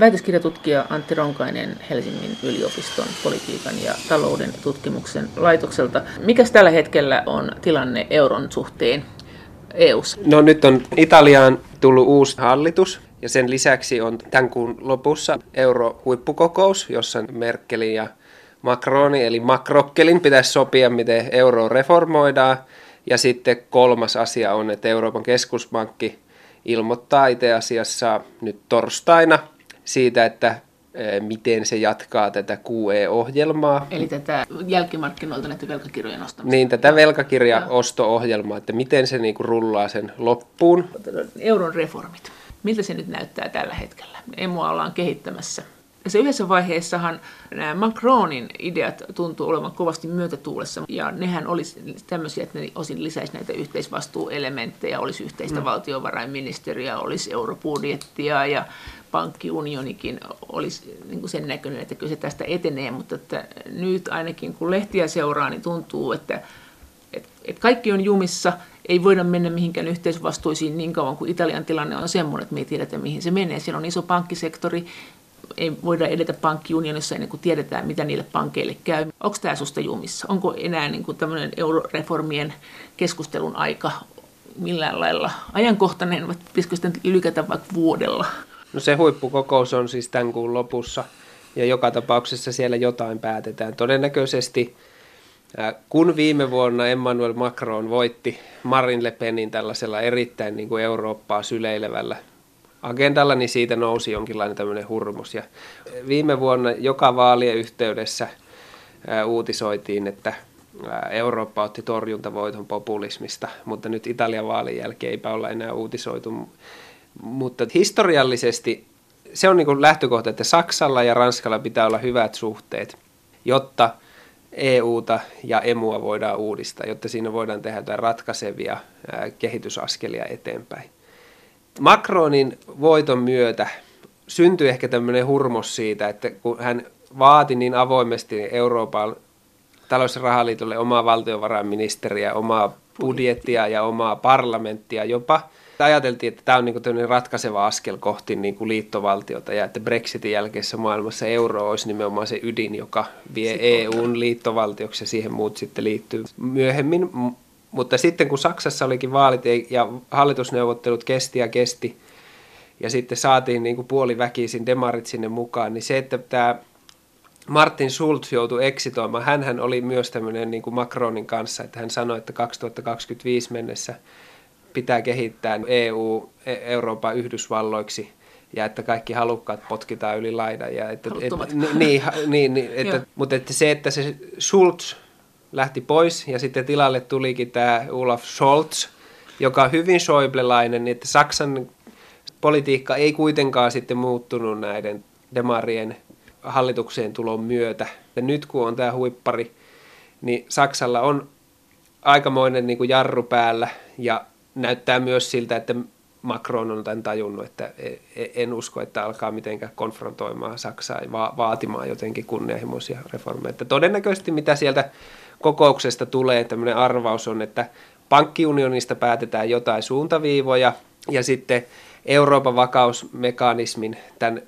Väitöskirjatutkija Antti Ronkainen Helsingin yliopiston politiikan ja talouden tutkimuksen laitokselta. Mikäs tällä hetkellä on tilanne euron suhteen EU:ssa? No nyt on Italiaan tullut uusi hallitus ja sen lisäksi on tämän kuun lopussa eurohuippukokous, jossa Merkelin ja Macronin eli Makrokkelin pitäisi sopia, miten euro reformoidaan. Ja sitten kolmas asia on, että Euroopan keskuspankki ilmoittaa itse asiassa nyt torstaina – siitä, että miten se jatkaa tätä QE-ohjelmaa. Eli tätä jälkimarkkinoilta näitä velkakirjojen ostamista. Niin, tätä velkakirja-osto-ohjelmaa, että miten se niinku rullaa sen loppuun. Euron reformit. Miltä se nyt näyttää tällä hetkellä? Emua ollaan kehittämässä se yhdessä vaiheessahan nämä Macronin ideat tuntuu olevan kovasti myötätuulessa, ja nehän olisi tämmöisiä, että ne osin lisäisi näitä yhteisvastuuelementtejä, olisi yhteistä mm. valtiovarainministeriä, olisi eurobudjettia ja pankkiunionikin olisi niin kuin sen näköinen, että kyllä se tästä etenee, mutta että nyt ainakin kun lehtiä seuraa, niin tuntuu, että, että, että kaikki on jumissa, ei voida mennä mihinkään yhteisvastuisiin niin kauan kuin Italian tilanne on semmoinen, että me ei tiedetä mihin se menee. Siellä on iso pankkisektori, ei voida edetä pankkiunionissa ennen kuin tiedetään, mitä niille pankeille käy. Onko tämä susta jumissa? Onko enää niin kuin tämmöinen euroreformien keskustelun aika millään lailla ajankohtainen, vai pitäisikö sitä lykätä vaikka vuodella? No se huippukokous on siis tämän kuun lopussa, ja joka tapauksessa siellä jotain päätetään. Todennäköisesti kun viime vuonna Emmanuel Macron voitti Marine Le Penin tällaisella erittäin niin kuin Eurooppaa syleilevällä agendalla, niin siitä nousi jonkinlainen tämmöinen hurmus. Ja viime vuonna joka vaalien yhteydessä uutisoitiin, että Eurooppa otti torjuntavoiton populismista, mutta nyt Italian vaalin jälkeen eipä olla enää uutisoitu. Mutta historiallisesti se on niin kuin lähtökohta, että Saksalla ja Ranskalla pitää olla hyvät suhteet, jotta EUta ja EMUa voidaan uudistaa, jotta siinä voidaan tehdä jotain ratkaisevia kehitysaskelia eteenpäin. Macronin voiton myötä syntyi ehkä tämmöinen hurmos siitä, että kun hän vaati niin avoimesti Euroopan talous- ja rahaliitolle omaa valtiovarainministeriä, omaa budjettia ja omaa parlamenttia jopa. Ajateltiin, että tämä on niin ratkaiseva askel kohti niin kuin liittovaltiota ja että Brexitin jälkeisessä maailmassa euro olisi nimenomaan se ydin, joka vie EUn liittovaltioksi ja siihen muut sitten liittyy myöhemmin. Mutta sitten kun Saksassa olikin vaalit ja hallitusneuvottelut kesti ja kesti, ja sitten saatiin niin kuin puoliväkisin demarit sinne mukaan, niin se, että tämä Martin Schulz joutui eksitoimaan, hän oli myös tämmöinen niin kuin Macronin kanssa, että hän sanoi, että 2025 mennessä pitää kehittää EU e, Euroopan Yhdysvalloiksi ja että kaikki halukkaat potkitaan yli laidan. Ja että, et, niin, niin, niin, että, mutta että se, että se Schulz lähti pois ja sitten tilalle tulikin tämä Olaf Scholz, joka on hyvin Schäublelainen, niin että Saksan politiikka ei kuitenkaan sitten muuttunut näiden demarien hallitukseen tulon myötä. Ja nyt kun on tämä huippari, niin Saksalla on aikamoinen niin kuin jarru päällä ja näyttää myös siltä, että Macron on tämän tajunnut, että e, e, en usko, että alkaa mitenkään konfrontoimaan Saksaa ja vaatimaan jotenkin kunnianhimoisia reformeja. Että todennäköisesti mitä sieltä kokouksesta tulee tämmöinen arvaus on, että pankkiunionista päätetään jotain suuntaviivoja ja sitten Euroopan vakausmekanismin, tämän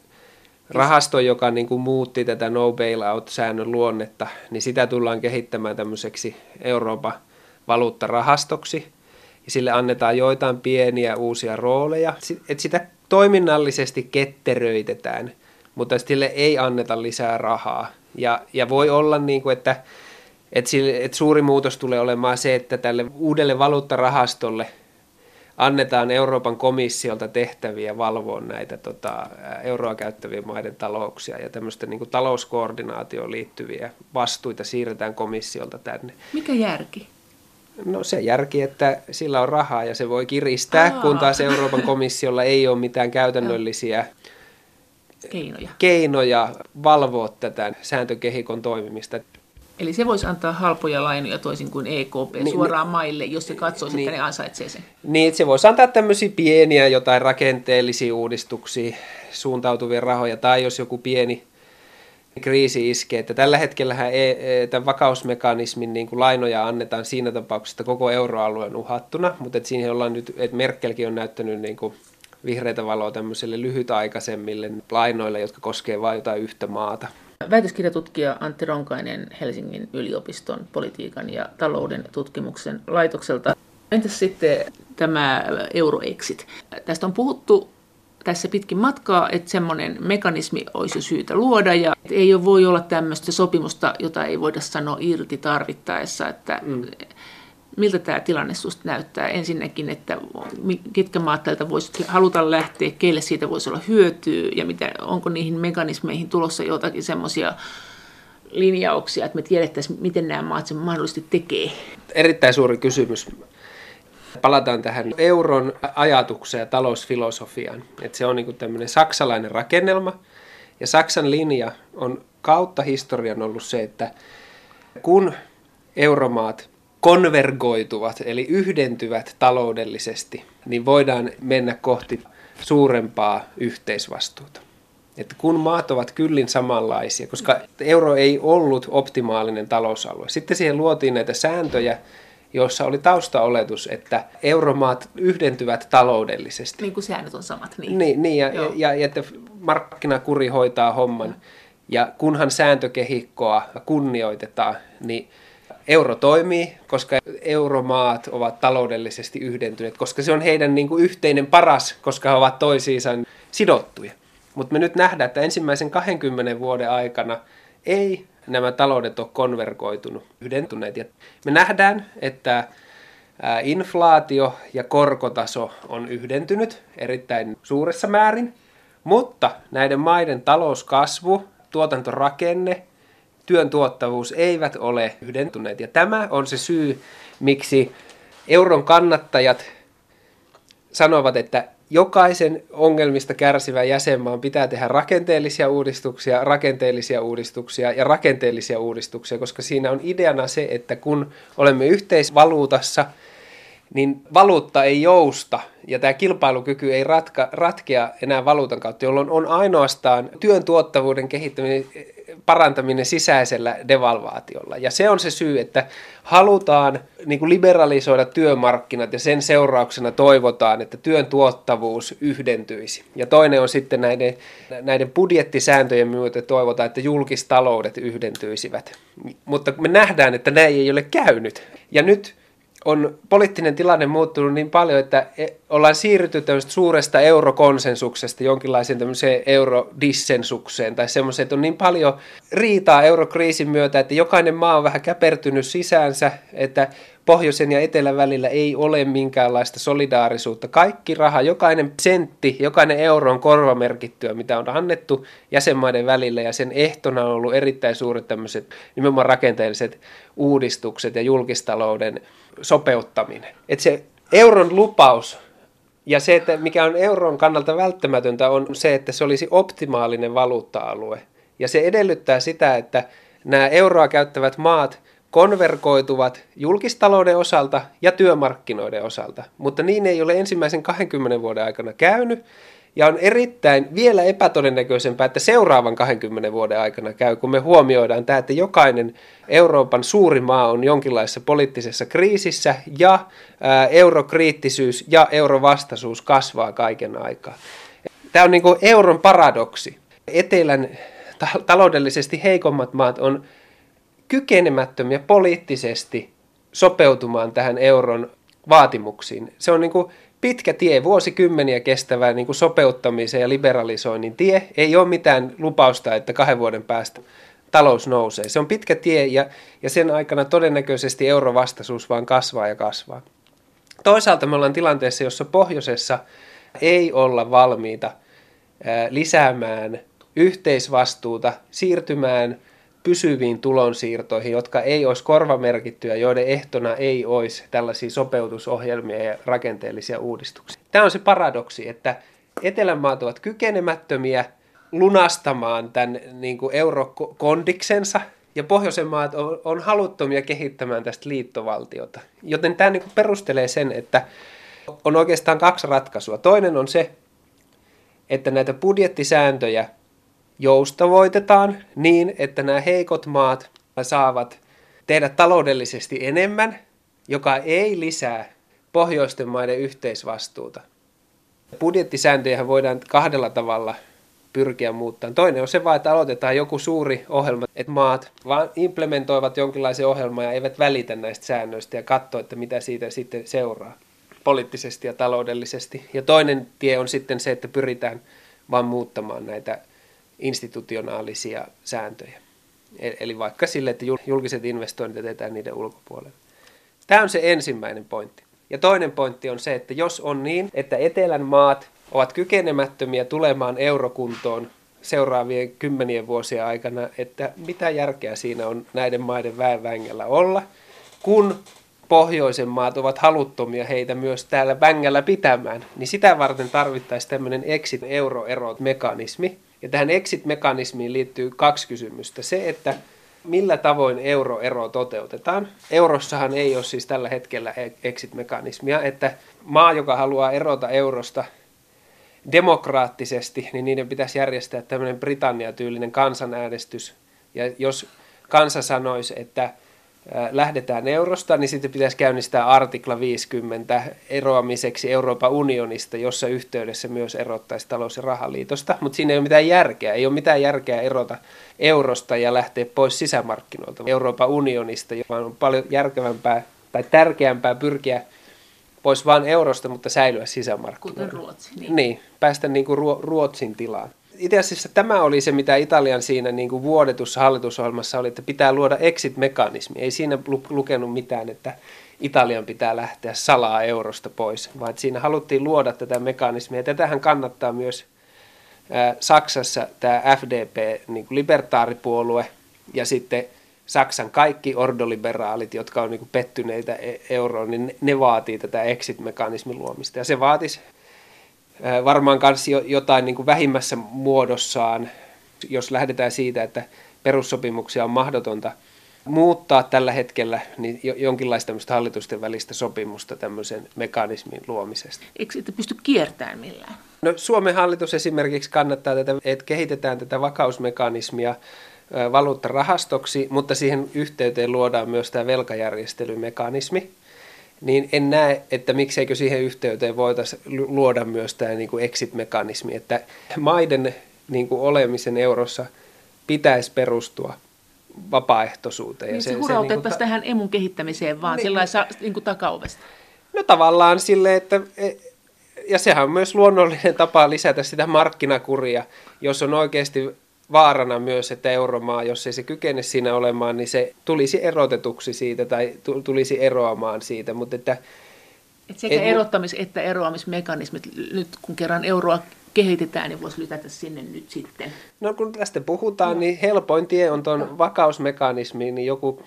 rahaston, joka niin kuin muutti tätä no bailout-säännön luonnetta, niin sitä tullaan kehittämään tämmöiseksi Euroopan valuuttarahastoksi. Ja sille annetaan joitain pieniä uusia rooleja, että sitä toiminnallisesti ketteröitetään, mutta sille ei anneta lisää rahaa. Ja, ja voi olla niin kuin, että et sille, et suuri muutos tulee olemaan se, että tälle uudelle valuuttarahastolle annetaan Euroopan komissiolta tehtäviä valvoa näitä tota, euroa käyttävien maiden talouksia ja tämmöistä niin kuin talouskoordinaatioon liittyviä vastuita siirretään komissiolta tänne. Mikä järki? No se järki, että sillä on rahaa ja se voi kiristää, Aa. kun taas Euroopan komissiolla ei ole mitään käytännöllisiä keinoja. keinoja valvoa tätä sääntökehikon toimimista. Eli se voisi antaa halpoja lainoja toisin kuin EKP niin, suoraan niin, maille, jos se katsoisi, niin, että ne ansaitsee sen. Niin, se voisi antaa tämmöisiä pieniä jotain rakenteellisia uudistuksia, suuntautuvia rahoja, tai jos joku pieni kriisi iskee. Että tällä hetkellä e, e, tämän vakausmekanismin niin kuin lainoja annetaan siinä tapauksessa, että koko euroalue on uhattuna, mutta että siihen ollaan nyt, että Merkelkin on näyttänyt niin kuin vihreitä valoa tämmöiselle lyhytaikaisemmille lainoille, jotka koskevat vain jotain yhtä maata. Väitöskirjatutkija Antti Ronkainen Helsingin yliopiston politiikan ja talouden tutkimuksen laitokselta. Entäs sitten tämä euroexit? Tästä on puhuttu tässä pitkin matkaa, että semmoinen mekanismi olisi syytä luoda ja ei voi olla tämmöistä sopimusta, jota ei voida sanoa irti tarvittaessa, että mm. miltä tämä tilanne susta näyttää? Ensinnäkin, että ketkä maat tältä voisi haluta lähteä, keille siitä voisi olla hyötyä ja mitä, onko niihin mekanismeihin tulossa jotakin semmoisia linjauksia, että me tiedettäisiin, miten nämä maat sen mahdollisesti tekee. Erittäin suuri kysymys. Palataan tähän euron ajatukseen ja talousfilosofiaan. Että se on niin tämmöinen saksalainen rakennelma. Ja Saksan linja on kautta historian ollut se, että kun euromaat konvergoituvat, eli yhdentyvät taloudellisesti, niin voidaan mennä kohti suurempaa yhteisvastuuta. Että kun maat ovat kyllin samanlaisia, koska euro ei ollut optimaalinen talousalue. Sitten siihen luotiin näitä sääntöjä, jossa oli taustaoletus, että euromaat yhdentyvät taloudellisesti. Niin kuin säännöt on samat. Niin, niin, niin ja, ja, ja, ja että markkinakuri hoitaa homman. Ja kunhan sääntökehikkoa kunnioitetaan, niin euro toimii, koska euromaat ovat taloudellisesti yhdentyneet, koska se on heidän niin kuin yhteinen paras, koska he ovat toisiinsa sidottuja. Mutta me nyt nähdään, että ensimmäisen 20 vuoden aikana ei nämä taloudet ole konvergoitunut, yhdentyneet. Ja me nähdään, että inflaatio ja korkotaso on yhdentynyt erittäin suuressa määrin, mutta näiden maiden talouskasvu, tuotantorakenne, työn tuottavuus eivät ole yhdentyneet. Ja tämä on se syy, miksi euron kannattajat sanovat, että jokaisen ongelmista kärsivän jäsenmaan pitää tehdä rakenteellisia uudistuksia, rakenteellisia uudistuksia ja rakenteellisia uudistuksia, koska siinä on ideana se, että kun olemme yhteisvaluutassa, niin valuutta ei jousta ja tämä kilpailukyky ei ratka, ratkea enää valuutan kautta, jolloin on ainoastaan työn tuottavuuden kehittäminen parantaminen sisäisellä devalvaatiolla. Ja se on se syy, että halutaan niin kuin liberalisoida työmarkkinat ja sen seurauksena toivotaan, että työn tuottavuus yhdentyisi. Ja toinen on sitten näiden, näiden budjettisääntöjen myötä toivotaan, että julkistaloudet yhdentyisivät. Mutta me nähdään, että näin ei ole käynyt. Ja nyt on poliittinen tilanne muuttunut niin paljon, että e, ollaan siirrytty tämmöisestä suuresta eurokonsensuksesta jonkinlaiseen tämmöiseen eurodissensukseen tai semmoiseen, että on niin paljon riitaa eurokriisin myötä, että jokainen maa on vähän käpertynyt sisäänsä, että pohjoisen ja etelän välillä ei ole minkäänlaista solidaarisuutta. Kaikki raha, jokainen sentti, jokainen euro on korvamerkittyä, mitä on annettu jäsenmaiden välillä ja sen ehtona on ollut erittäin suuret tämmöiset nimenomaan rakenteelliset uudistukset ja julkistalouden sopeuttaminen. Että se euron lupaus ja se, että mikä on euron kannalta välttämätöntä, on se, että se olisi optimaalinen valuutta-alue. Ja se edellyttää sitä, että nämä euroa käyttävät maat konvergoituvat julkistalouden osalta ja työmarkkinoiden osalta. Mutta niin ei ole ensimmäisen 20 vuoden aikana käynyt. Ja on erittäin vielä epätodennäköisempää, että seuraavan 20 vuoden aikana käy, kun me huomioidaan tämä, että jokainen Euroopan suuri maa on jonkinlaisessa poliittisessa kriisissä ja ää, eurokriittisyys ja eurovastaisuus kasvaa kaiken aikaa. Tämä on niin kuin euron paradoksi. Etelän ta- taloudellisesti heikommat maat on kykenemättömiä poliittisesti sopeutumaan tähän euron vaatimuksiin. Se on niin kuin pitkä tie, vuosikymmeniä kestävä niin kuin sopeuttamisen ja liberalisoinnin tie. Ei ole mitään lupausta, että kahden vuoden päästä talous nousee. Se on pitkä tie ja, ja sen aikana todennäköisesti eurovastaisuus vaan kasvaa ja kasvaa. Toisaalta me ollaan tilanteessa, jossa pohjoisessa ei olla valmiita lisäämään yhteisvastuuta, siirtymään – pysyviin tulonsiirtoihin, jotka ei olisi korvamerkittyjä, joiden ehtona ei olisi tällaisia sopeutusohjelmia ja rakenteellisia uudistuksia. Tämä on se paradoksi, että Etelänmaat ovat kykenemättömiä lunastamaan tämän niin kuin eurokondiksensa, ja pohjoisen maat on, on haluttomia kehittämään tästä liittovaltiota. Joten tämä niin kuin perustelee sen, että on oikeastaan kaksi ratkaisua. Toinen on se, että näitä budjettisääntöjä joustavoitetaan niin, että nämä heikot maat saavat tehdä taloudellisesti enemmän, joka ei lisää pohjoisten maiden yhteisvastuuta. Budjettisääntöjä voidaan kahdella tavalla pyrkiä muuttamaan. Toinen on se vaan, että aloitetaan joku suuri ohjelma, että maat vaan implementoivat jonkinlaisen ohjelman ja eivät välitä näistä säännöistä ja katso, että mitä siitä sitten seuraa poliittisesti ja taloudellisesti. Ja toinen tie on sitten se, että pyritään vaan muuttamaan näitä institutionaalisia sääntöjä. E- eli vaikka sille, että julkiset investoinnit jätetään niiden ulkopuolelle. Tämä on se ensimmäinen pointti. Ja toinen pointti on se, että jos on niin, että etelän maat ovat kykenemättömiä tulemaan eurokuntoon seuraavien kymmenien vuosien aikana, että mitä järkeä siinä on näiden maiden väenvängällä olla, kun pohjoisen maat ovat haluttomia heitä myös täällä vängällä pitämään, niin sitä varten tarvittaisiin tämmöinen exit-euroerot-mekanismi. Ja tähän exit-mekanismiin liittyy kaksi kysymystä. Se, että millä tavoin euroero toteutetaan. Eurossahan ei ole siis tällä hetkellä e- exit-mekanismia, että maa, joka haluaa erota eurosta demokraattisesti, niin niiden pitäisi järjestää tämmöinen Britannia-tyylinen kansanäänestys. Ja jos kansa sanoisi, että lähdetään eurosta, niin sitten pitäisi käynnistää artikla 50 eroamiseksi Euroopan unionista, jossa yhteydessä myös erottaisi talous- ja rahaliitosta. Mutta siinä ei ole mitään järkeä. Ei ole mitään järkeä erota eurosta ja lähteä pois sisämarkkinoilta Euroopan unionista, vaan on paljon järkevämpää tai tärkeämpää pyrkiä pois vain eurosta, mutta säilyä sisämarkkinoilla. Kuten Ruotsi. Niin, niin päästä niin kuin Ruotsin tilaan itse asiassa tämä oli se, mitä Italian siinä niin kuin vuodetussa hallitusohjelmassa oli, että pitää luoda exit-mekanismi. Ei siinä lukenut mitään, että Italian pitää lähteä salaa eurosta pois, vaan että siinä haluttiin luoda tätä mekanismia. Tätähän kannattaa myös Saksassa tämä FDP, niin kuin libertaaripuolue, ja sitten Saksan kaikki ordoliberaalit, jotka on niin kuin pettyneitä e-, euroon, niin ne vaatii tätä exit-mekanismin luomista. Ja se vaatisi varmaan myös jotain niin kuin vähimmässä muodossaan, jos lähdetään siitä, että perussopimuksia on mahdotonta muuttaa tällä hetkellä, niin jonkinlaista tämmöistä hallitusten välistä sopimusta tämmöisen mekanismin luomisesta. Eikö sitten pysty kiertämään millään? No, Suomen hallitus esimerkiksi kannattaa tätä, että kehitetään tätä vakausmekanismia valuuttarahastoksi, mutta siihen yhteyteen luodaan myös tämä velkajärjestelymekanismi niin en näe, että mikseikö siihen yhteyteen voitaisiin luoda myös tämä niin kuin exit-mekanismi, että maiden niin kuin olemisen eurossa pitäisi perustua vapaaehtoisuuteen. Niin se, se hurautettaisiin niin ta- tähän emun kehittämiseen vaan niin, sillä niin kuin takauvesta. No tavallaan sille, että e, ja sehän on myös luonnollinen tapa lisätä sitä markkinakuria, jos on oikeasti vaarana myös, että euromaa, jos ei se kykene siinä olemaan, niin se tulisi erotetuksi siitä tai tulisi eroamaan siitä. Mutta että, et sekä et, erottamis- että eroamismekanismit, nyt kun kerran euroa kehitetään, niin voisi lytätä sinne nyt sitten. No kun tästä puhutaan, no. niin helpoin tie on tuon vakausmekanismiin, niin joku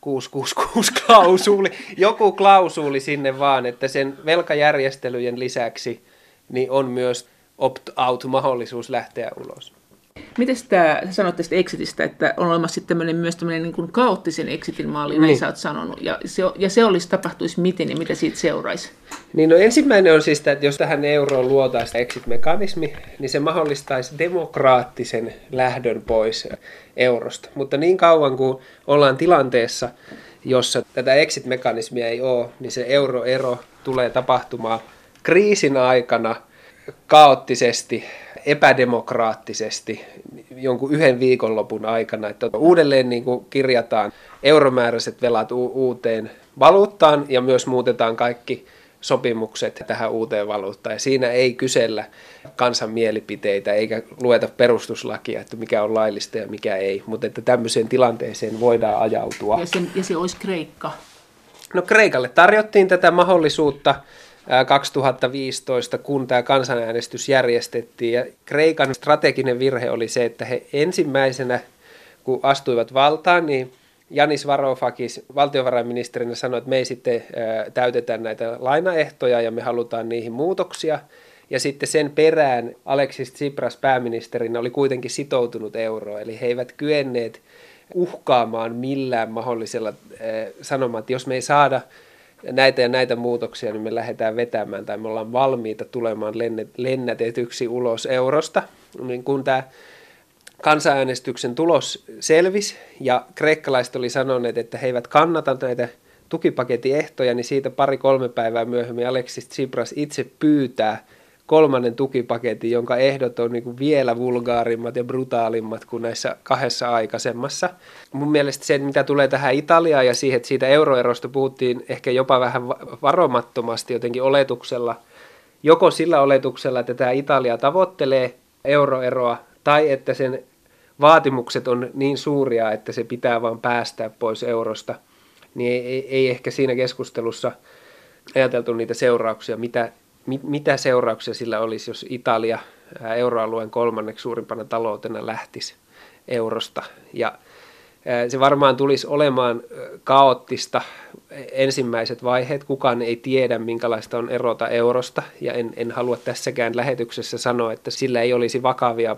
666 klausuuli, joku klausuuli sinne vaan, että sen velkajärjestelyjen lisäksi niin on myös opt-out-mahdollisuus lähteä ulos. Miten tämä, sä sanoit tästä exitistä, että on olemassa tämmöinen, myös tämmöinen niin kuin kaoottisen exitin malli, niin. näin sä oot sanonut, ja se, ja se olisi tapahtuisi miten ja mitä siitä seuraisi? Niin no ensimmäinen on siis, että jos tähän euroon luotaisiin exit-mekanismi, niin se mahdollistaisi demokraattisen lähdön pois eurosta. Mutta niin kauan kuin ollaan tilanteessa, jossa tätä exit-mekanismia ei ole, niin se euroero tulee tapahtumaan kriisin aikana kaoottisesti epädemokraattisesti jonkun yhden viikonlopun aikana, että uudelleen niin kuin kirjataan euromääräiset velat u- uuteen valuuttaan ja myös muutetaan kaikki sopimukset tähän uuteen valuuttaan. Ja siinä ei kysellä kansan mielipiteitä eikä lueta perustuslakia, että mikä on laillista ja mikä ei, mutta että tämmöiseen tilanteeseen voidaan ajautua. Ja, sen, ja se olisi Kreikka? No Kreikalle tarjottiin tätä mahdollisuutta 2015, kun tämä kansanäänestys järjestettiin. Ja Kreikan strateginen virhe oli se, että he ensimmäisenä, kun astuivat valtaan, niin Janis Varoufakis valtiovarainministerinä sanoi, että me ei sitten täytetään näitä lainaehtoja ja me halutaan niihin muutoksia. Ja sitten sen perään Alexis Tsipras pääministerinä oli kuitenkin sitoutunut euroon, eli he eivät kyenneet uhkaamaan millään mahdollisella sanomaan, että jos me ei saada näitä ja näitä muutoksia, niin me lähdetään vetämään tai me ollaan valmiita tulemaan lennätetyksi ulos eurosta. Niin kun tämä kansanäänestyksen tulos selvisi ja kreikkalaiset oli sanoneet, että he eivät kannata näitä tukipakettiehtoja, niin siitä pari-kolme päivää myöhemmin Alexis Tsipras itse pyytää kolmannen tukipaketin, jonka ehdot on niin kuin vielä vulgaarimmat ja brutaalimmat kuin näissä kahdessa aikaisemmassa. Mun mielestä se, mitä tulee tähän Italiaan ja siihen, että siitä euroerosta puhuttiin ehkä jopa vähän varomattomasti jotenkin oletuksella, joko sillä oletuksella, että tämä Italia tavoittelee euroeroa, tai että sen vaatimukset on niin suuria, että se pitää vaan päästää pois eurosta, niin ei, ei, ehkä siinä keskustelussa ajateltu niitä seurauksia, mitä mitä seurauksia sillä olisi, jos Italia euroalueen kolmanneksi suurimpana taloutena lähtisi eurosta. Ja se varmaan tulisi olemaan kaoottista ensimmäiset vaiheet. Kukaan ei tiedä, minkälaista on erota eurosta, ja en, en halua tässäkään lähetyksessä sanoa, että sillä ei olisi vakavia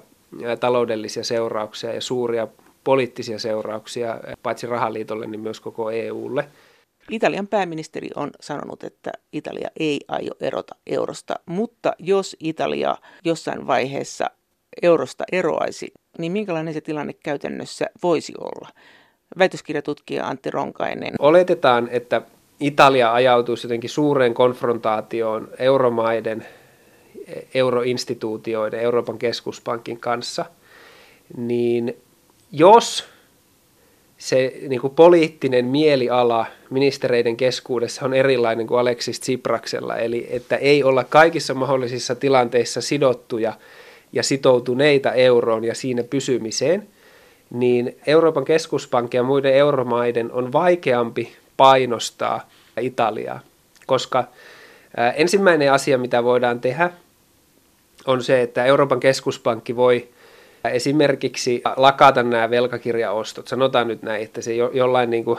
taloudellisia seurauksia ja suuria poliittisia seurauksia, paitsi rahaliitolle, niin myös koko EUlle. Italian pääministeri on sanonut, että Italia ei aio erota eurosta, mutta jos Italia jossain vaiheessa eurosta eroaisi, niin minkälainen se tilanne käytännössä voisi olla? Väitöskirjatutkija Antti Ronkainen. Oletetaan, että Italia ajautuisi jotenkin suureen konfrontaatioon euromaiden, euroinstituutioiden, Euroopan keskuspankin kanssa, niin jos se niin kuin poliittinen mieliala ministereiden keskuudessa on erilainen kuin Alexis Tsipraksella, eli että ei olla kaikissa mahdollisissa tilanteissa sidottuja ja sitoutuneita euroon ja siinä pysymiseen, niin Euroopan keskuspankki ja muiden euromaiden on vaikeampi painostaa Italiaa, koska ensimmäinen asia, mitä voidaan tehdä, on se, että Euroopan keskuspankki voi esimerkiksi lakata nämä velkakirjaostot. Sanotaan nyt näin, että se jo, jollain niin kuin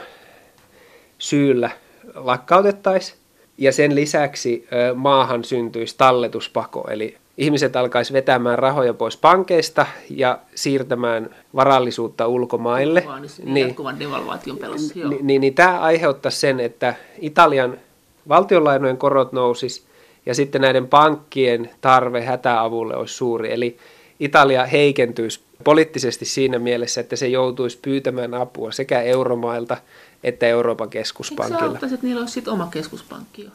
syyllä lakkautettaisiin. Ja sen lisäksi maahan syntyisi talletuspako, eli ihmiset alkaisi vetämään rahoja pois pankeista ja siirtämään varallisuutta ulkomaille. Niin, niin, jatkuvan devalvaation pelossa, joo. Niin, niin, niin tämä aiheuttaisi sen, että Italian valtionlainojen korot nousis ja sitten näiden pankkien tarve hätäavulle olisi suuri. Eli Italia heikentyisi poliittisesti siinä mielessä, että se joutuisi pyytämään apua sekä euromailta että Euroopan keskuspankilla. Eikö auttaisi, että niillä olisi sitten oma keskuspankki jo?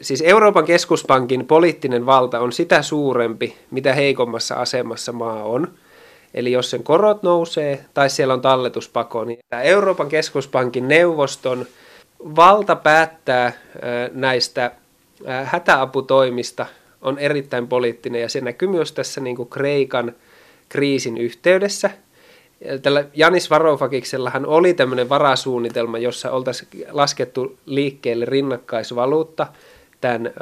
Siis Euroopan keskuspankin poliittinen valta on sitä suurempi, mitä heikommassa asemassa maa on. Eli jos sen korot nousee tai siellä on talletuspako, niin Euroopan keskuspankin neuvoston valta päättää näistä hätäaputoimista on erittäin poliittinen ja se näkyy myös tässä niin kuin Kreikan kriisin yhteydessä. Tällä Janis Varoufakiksellahan oli tämmöinen varasuunnitelma, jossa oltaisiin laskettu liikkeelle rinnakkaisvaluutta tämän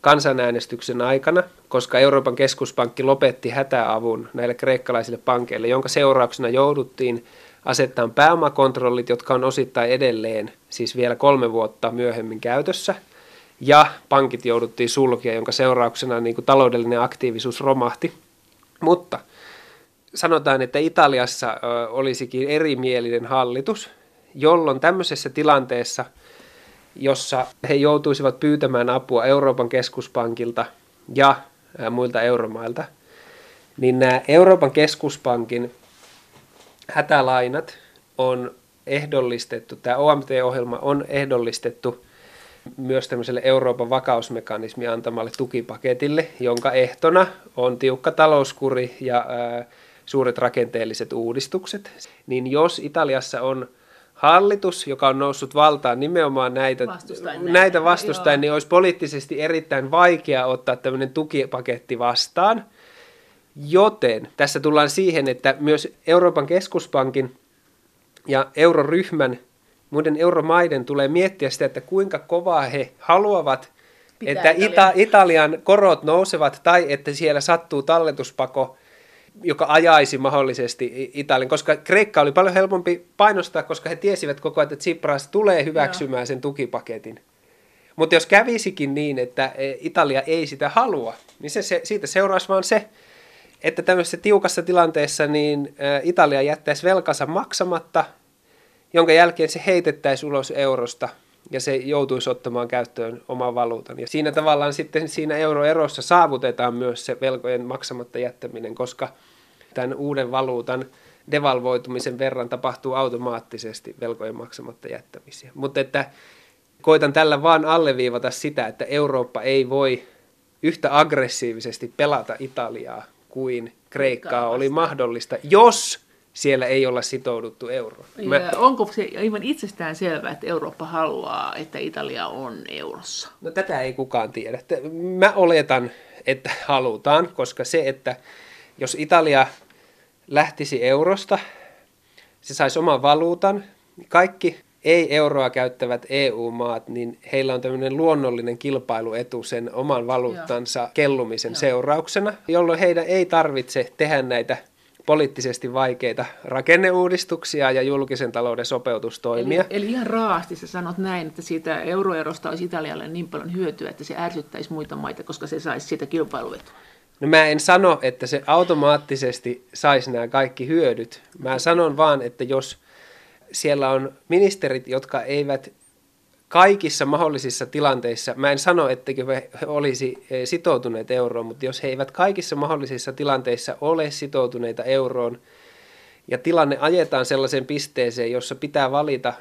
kansanäänestyksen aikana, koska Euroopan keskuspankki lopetti hätäavun näille kreikkalaisille pankeille, jonka seurauksena jouduttiin asettamaan pääomakontrollit, jotka on osittain edelleen, siis vielä kolme vuotta myöhemmin käytössä – ja pankit jouduttiin sulkea, jonka seurauksena niin kuin taloudellinen aktiivisuus romahti. Mutta sanotaan, että Italiassa olisikin erimielinen hallitus, jolloin tämmöisessä tilanteessa, jossa he joutuisivat pyytämään apua Euroopan keskuspankilta ja muilta euromailta, niin nämä Euroopan keskuspankin hätälainat on ehdollistettu, tämä OMT-ohjelma on ehdollistettu myös tämmöiselle Euroopan vakausmekanismi antamalle tukipaketille, jonka ehtona on tiukka talouskuri ja ää, suuret rakenteelliset uudistukset. Niin jos Italiassa on hallitus, joka on noussut valtaan nimenomaan näitä vastustain, näitä vastustain niin olisi poliittisesti erittäin vaikea ottaa tämmöinen tukipaketti vastaan. Joten tässä tullaan siihen, että myös Euroopan keskuspankin ja euroryhmän muiden euromaiden tulee miettiä sitä, että kuinka kovaa he haluavat, Pitää että Ita- Italian korot nousevat tai että siellä sattuu talletuspako, joka ajaisi mahdollisesti Italian, koska Kreikka oli paljon helpompi painostaa, koska he tiesivät koko ajan, että Tsipras tulee hyväksymään Joo. sen tukipaketin. Mutta jos kävisikin niin, että e, Italia ei sitä halua, niin se, se, siitä seuraisi vaan se, että tämmöisessä tiukassa tilanteessa niin Italia jättäisi velkansa maksamatta – jonka jälkeen se heitettäisiin ulos eurosta ja se joutuisi ottamaan käyttöön oman valuutan. Ja siinä tavallaan sitten siinä euroerossa saavutetaan myös se velkojen maksamatta jättäminen, koska tämän uuden valuutan devalvoitumisen verran tapahtuu automaattisesti velkojen maksamatta jättämisiä. Mutta että koitan tällä vaan alleviivata sitä, että Eurooppa ei voi yhtä aggressiivisesti pelata Italiaa kuin Kreikkaa oli mahdollista, jos siellä ei olla sitouduttu euroon. Mä... Onko se aivan itsestään selvää, että Eurooppa haluaa, että Italia on eurossa? No tätä ei kukaan tiedä. Mä oletan, että halutaan, koska se, että jos Italia lähtisi eurosta, se saisi oman valuutan, kaikki ei-euroa käyttävät EU-maat, niin heillä on tämmöinen luonnollinen kilpailuetu sen oman valuuttansa Joo. kellumisen Joo. seurauksena, jolloin heidän ei tarvitse tehdä näitä poliittisesti vaikeita rakenneuudistuksia ja julkisen talouden sopeutustoimia. Eli, eli ihan raasti sä sanot näin, että siitä euroerosta olisi Italialle niin paljon hyötyä, että se ärsyttäisi muita maita, koska se saisi siitä kilpailuetua. No mä en sano, että se automaattisesti saisi nämä kaikki hyödyt. Mä sanon vaan, että jos siellä on ministerit, jotka eivät kaikissa mahdollisissa tilanteissa, mä en sano, etteikö he olisi eh, sitoutuneet euroon, mutta jos he eivät kaikissa mahdollisissa tilanteissa ole sitoutuneita euroon, ja tilanne ajetaan sellaiseen pisteeseen, jossa pitää valita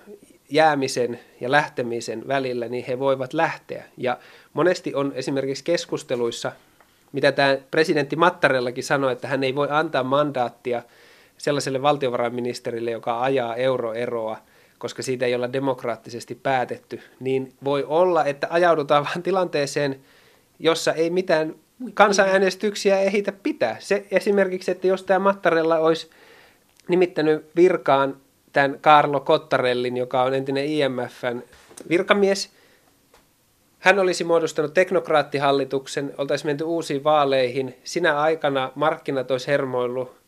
jäämisen ja lähtemisen välillä, niin he voivat lähteä. Ja monesti on esimerkiksi keskusteluissa, mitä tämä presidentti Mattarellakin sanoi, että hän ei voi antaa mandaattia sellaiselle valtiovarainministerille, joka ajaa euroeroa – koska siitä ei olla demokraattisesti päätetty, niin voi olla, että ajaudutaan vain tilanteeseen, jossa ei mitään kansanäänestyksiä ehitä pitää. Se esimerkiksi, että jos tämä Mattarella olisi nimittänyt virkaan tämän Carlo Cottarellin, joka on entinen IMFn virkamies, hän olisi muodostanut teknokraattihallituksen, oltaisiin menty uusiin vaaleihin. Sinä aikana markkinat olisi hermoillut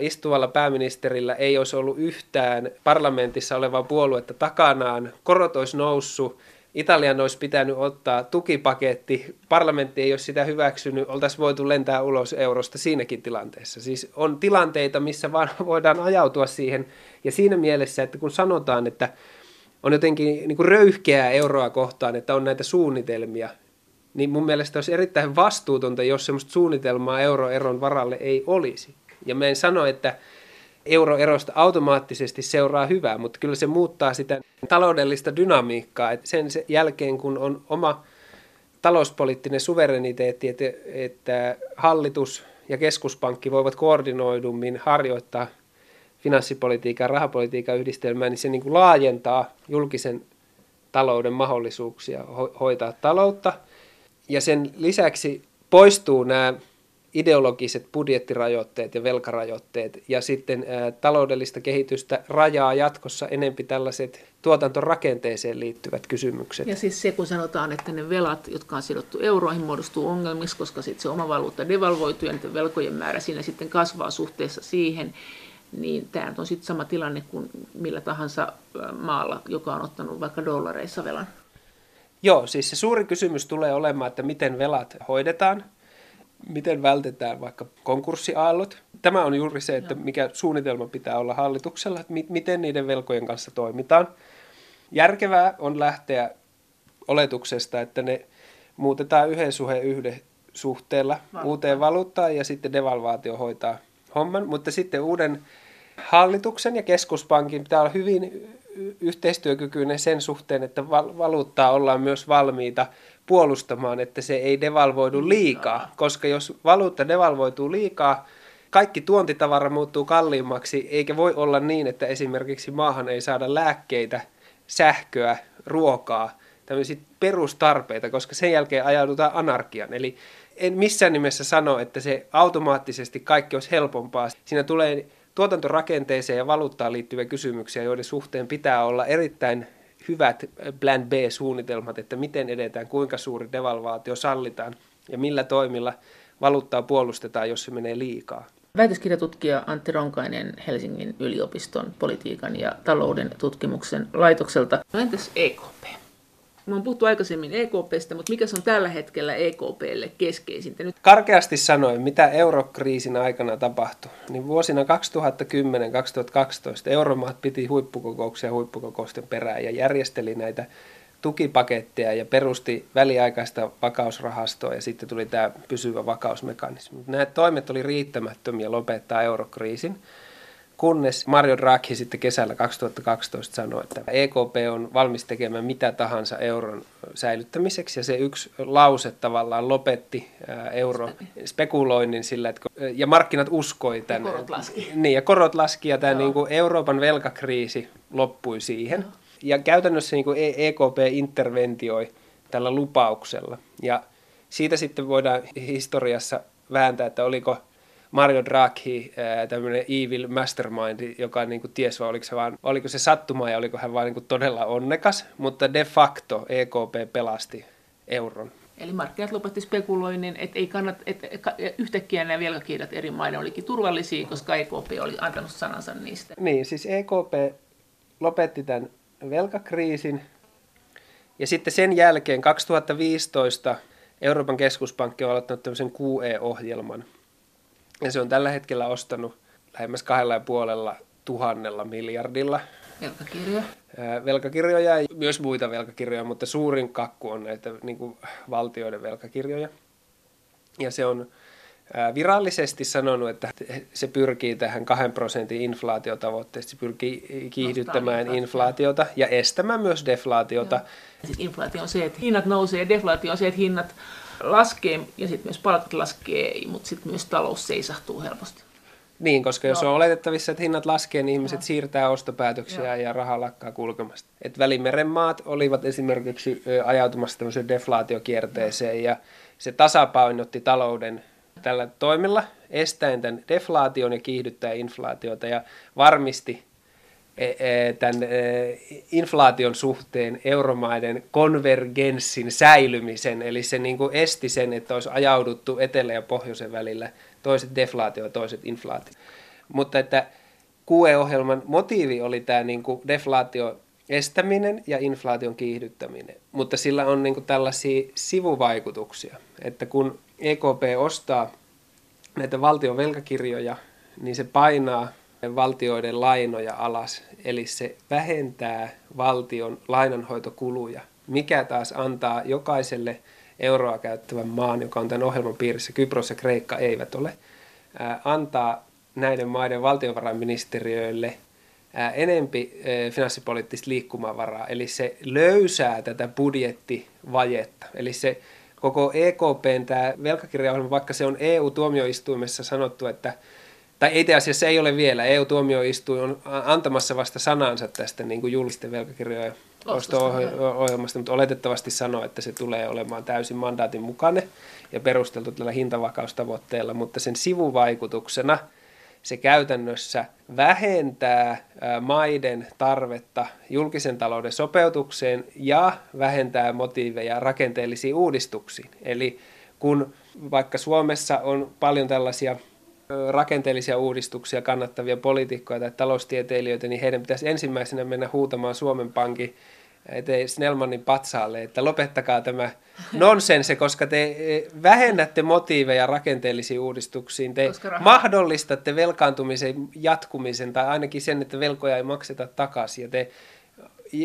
istuvalla pääministerillä ei olisi ollut yhtään parlamentissa olevaa puoluetta takanaan, korot olisi noussut, Italian olisi pitänyt ottaa tukipaketti, parlamentti ei olisi sitä hyväksynyt, oltaisiin voitu lentää ulos eurosta siinäkin tilanteessa. Siis on tilanteita, missä vaan voidaan ajautua siihen, ja siinä mielessä, että kun sanotaan, että on jotenkin niin kuin röyhkeää euroa kohtaan, että on näitä suunnitelmia, niin mun mielestä olisi erittäin vastuutonta, jos sellaista suunnitelmaa euroeron varalle ei olisi. Ja mä en sano, että euroerosta automaattisesti seuraa hyvää, mutta kyllä se muuttaa sitä taloudellista dynamiikkaa. Että sen jälkeen, kun on oma talouspoliittinen suvereniteetti, että, että hallitus ja keskuspankki voivat koordinoidummin harjoittaa finanssipolitiikan ja rahapolitiikan yhdistelmää, niin se niin kuin laajentaa julkisen talouden mahdollisuuksia hoitaa taloutta. Ja sen lisäksi poistuu nämä ideologiset budjettirajoitteet ja velkarajoitteet ja sitten ä, taloudellista kehitystä rajaa jatkossa enempi tällaiset tuotantorakenteeseen liittyvät kysymykset. Ja siis se, kun sanotaan, että ne velat, jotka on sidottu euroihin, muodostuu ongelmiksi, koska sitten se oma valuutta devalvoituu ja niiden velkojen määrä siinä sitten kasvaa suhteessa siihen, niin tämä on sitten sama tilanne kuin millä tahansa maalla, joka on ottanut vaikka dollareissa velan. Joo, siis se suuri kysymys tulee olemaan, että miten velat hoidetaan – miten vältetään vaikka konkurssiaallot. Tämä on juuri se, että mikä suunnitelma pitää olla hallituksella, että miten niiden velkojen kanssa toimitaan. Järkevää on lähteä oletuksesta, että ne muutetaan yhden suhe yhden suhteella Valta. uuteen valuuttaan ja sitten devalvaatio hoitaa homman. Mutta sitten uuden hallituksen ja keskuspankin pitää olla hyvin yhteistyökykyinen sen suhteen, että valuuttaa ollaan myös valmiita puolustamaan, että se ei devalvoidu liikaa, koska jos valuutta devalvoituu liikaa, kaikki tuontitavara muuttuu kalliimmaksi, eikä voi olla niin, että esimerkiksi maahan ei saada lääkkeitä, sähköä, ruokaa, tämmöisiä perustarpeita, koska sen jälkeen ajaudutaan anarkian. Eli en missään nimessä sano, että se automaattisesti kaikki olisi helpompaa. Siinä tulee tuotantorakenteeseen ja valuuttaan liittyviä kysymyksiä, joiden suhteen pitää olla erittäin hyvät plan B-suunnitelmat, että miten edetään, kuinka suuri devalvaatio sallitaan ja millä toimilla valuuttaa puolustetaan, jos se menee liikaa. Väitöskirjatutkija Antti Ronkainen Helsingin yliopiston politiikan ja talouden tutkimuksen laitokselta. No entäs EKP? Me on puhuttu aikaisemmin EKPstä, mutta mikä on tällä hetkellä EKPlle keskeisintä nyt? Karkeasti sanoen, mitä eurokriisin aikana tapahtui, niin vuosina 2010-2012 euromaat piti huippukokouksia huippukokousten perään ja järjesteli näitä tukipaketteja ja perusti väliaikaista vakausrahastoa ja sitten tuli tämä pysyvä vakausmekanismi. Nämä toimet oli riittämättömiä lopettaa eurokriisin. Kunnes Mario Draghi sitten kesällä 2012 sanoi, että EKP on valmis tekemään mitä tahansa euron säilyttämiseksi, ja se yksi lause tavallaan lopetti euro spekuloinnin sillä, että, ja markkinat uskoi tänne. Ja korot laski. Niin, ja korot laski, ja tämä niin kuin Euroopan velkakriisi loppui siihen. Joo. Ja käytännössä niin kuin EKP interventioi tällä lupauksella. Ja siitä sitten voidaan historiassa vääntää, että oliko Mario Draghi tämmöinen evil mastermind, joka niin kuin ties vai oliko se, vaan, oliko se sattuma ja oliko hän vain niin todella onnekas, mutta de facto EKP pelasti euron. Eli markkinat lopetti spekuloinnin, että ei kannat, että yhtäkkiä nämä velkakirjat eri maiden olikin turvallisia, koska EKP oli antanut sanansa niistä. Niin, siis EKP lopetti tämän velkakriisin, ja sitten sen jälkeen 2015 Euroopan keskuspankki on aloittanut tämmöisen QE-ohjelman. Ja se on tällä hetkellä ostanut lähemmäs kahdella ja puolella tuhannella miljardilla. Velkakirjoja. Velkakirjoja ja myös muita velkakirjoja, mutta suurin kakku on näitä niin kuin, valtioiden velkakirjoja. Ja se on virallisesti sanonut, että se pyrkii tähän kahden prosentin inflaatiotavoitteeseen, se pyrkii kiihdyttämään inflaatiota ja estämään myös deflaatiota. Joo. Siis inflaatio on se, että hinnat nousee, deflaatio on se, että hinnat laskee ja sitten myös palkat laskee, mutta sitten myös talous seisahtuu helposti. Niin, koska jos on oletettavissa, että hinnat laskee, niin ihmiset siirtää ostopäätöksiä Joo. ja raha lakkaa kulkemasta. Et Välimeren maat olivat esimerkiksi ajautumassa tämmöiseen deflaatiokierteeseen ja se tasapainotti talouden tällä toimilla estäen tämän deflaation ja kiihdyttää inflaatiota ja varmisti tämän e, inflaation suhteen euromaiden konvergenssin säilymisen, eli se niin kuin esti sen, että olisi ajauduttu etelä- ja pohjoisen välillä toiset deflaatio ja toiset inflaatio. Mutta että QE-ohjelman motiivi oli tämä niin kuin deflaatio estäminen ja inflaation kiihdyttäminen, mutta sillä on niin kuin tällaisia sivuvaikutuksia, että kun EKP ostaa näitä valtion velkakirjoja, niin se painaa valtioiden lainoja alas, eli se vähentää valtion lainanhoitokuluja, mikä taas antaa jokaiselle euroa käyttävän maan, joka on tämän ohjelman piirissä, Kypros ja Kreikka eivät ole, antaa näiden maiden valtiovarainministeriöille enempi finanssipoliittista liikkumavaraa, eli se löysää tätä budjettivajetta, eli se koko EKPn tämä velkakirjaohjelma, vaikka se on EU-tuomioistuimessa sanottu, että tai itse asiassa ei ole vielä. EU-tuomioistuin on antamassa vasta sanansa tästä niin kuin julkisten velkakirjojen osto-ohjelmasta, mutta oletettavasti sanoo, että se tulee olemaan täysin mandaatin mukainen ja perusteltu tällä hintavakaustavoitteella, mutta sen sivuvaikutuksena – se käytännössä vähentää maiden tarvetta julkisen talouden sopeutukseen ja vähentää motiiveja rakenteellisiin uudistuksiin. Eli kun vaikka Suomessa on paljon tällaisia rakenteellisia uudistuksia kannattavia poliitikkoja tai taloustieteilijöitä, niin heidän pitäisi ensimmäisenä mennä huutamaan Suomen Pankin ettei Snellmanin patsaalle, että lopettakaa tämä nonsense, koska te e, vähennätte motiiveja rakenteellisiin uudistuksiin, te mahdollistatte velkaantumisen jatkumisen tai ainakin sen, että velkoja ei makseta takaisin ja te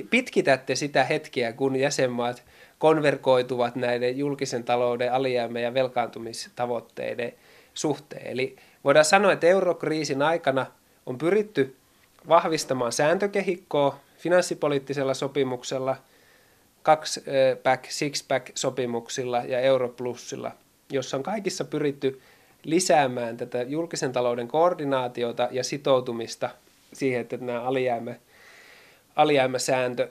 pitkitätte sitä hetkeä, kun jäsenmaat konverkoituvat näiden julkisen talouden alijäämä- ja velkaantumistavoitteiden suhteen. Eli voidaan sanoa, että eurokriisin aikana on pyritty vahvistamaan sääntökehikkoa, finanssipoliittisella sopimuksella, kaksi-pack, six-pack sopimuksilla ja Europlussilla, jossa on kaikissa pyritty lisäämään tätä julkisen talouden koordinaatiota ja sitoutumista siihen, että nämä alijäämä, alijäämäsääntö